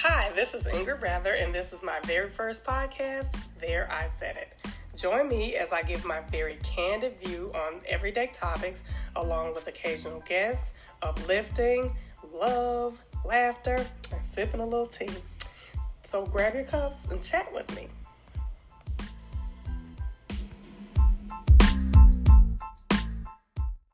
Hi, this is Ingrid Rather, and this is my very first podcast, There I Said It. Join me as I give my very candid view on everyday topics, along with occasional guests, uplifting, love, laughter, and sipping a little tea. So grab your cups and chat with me.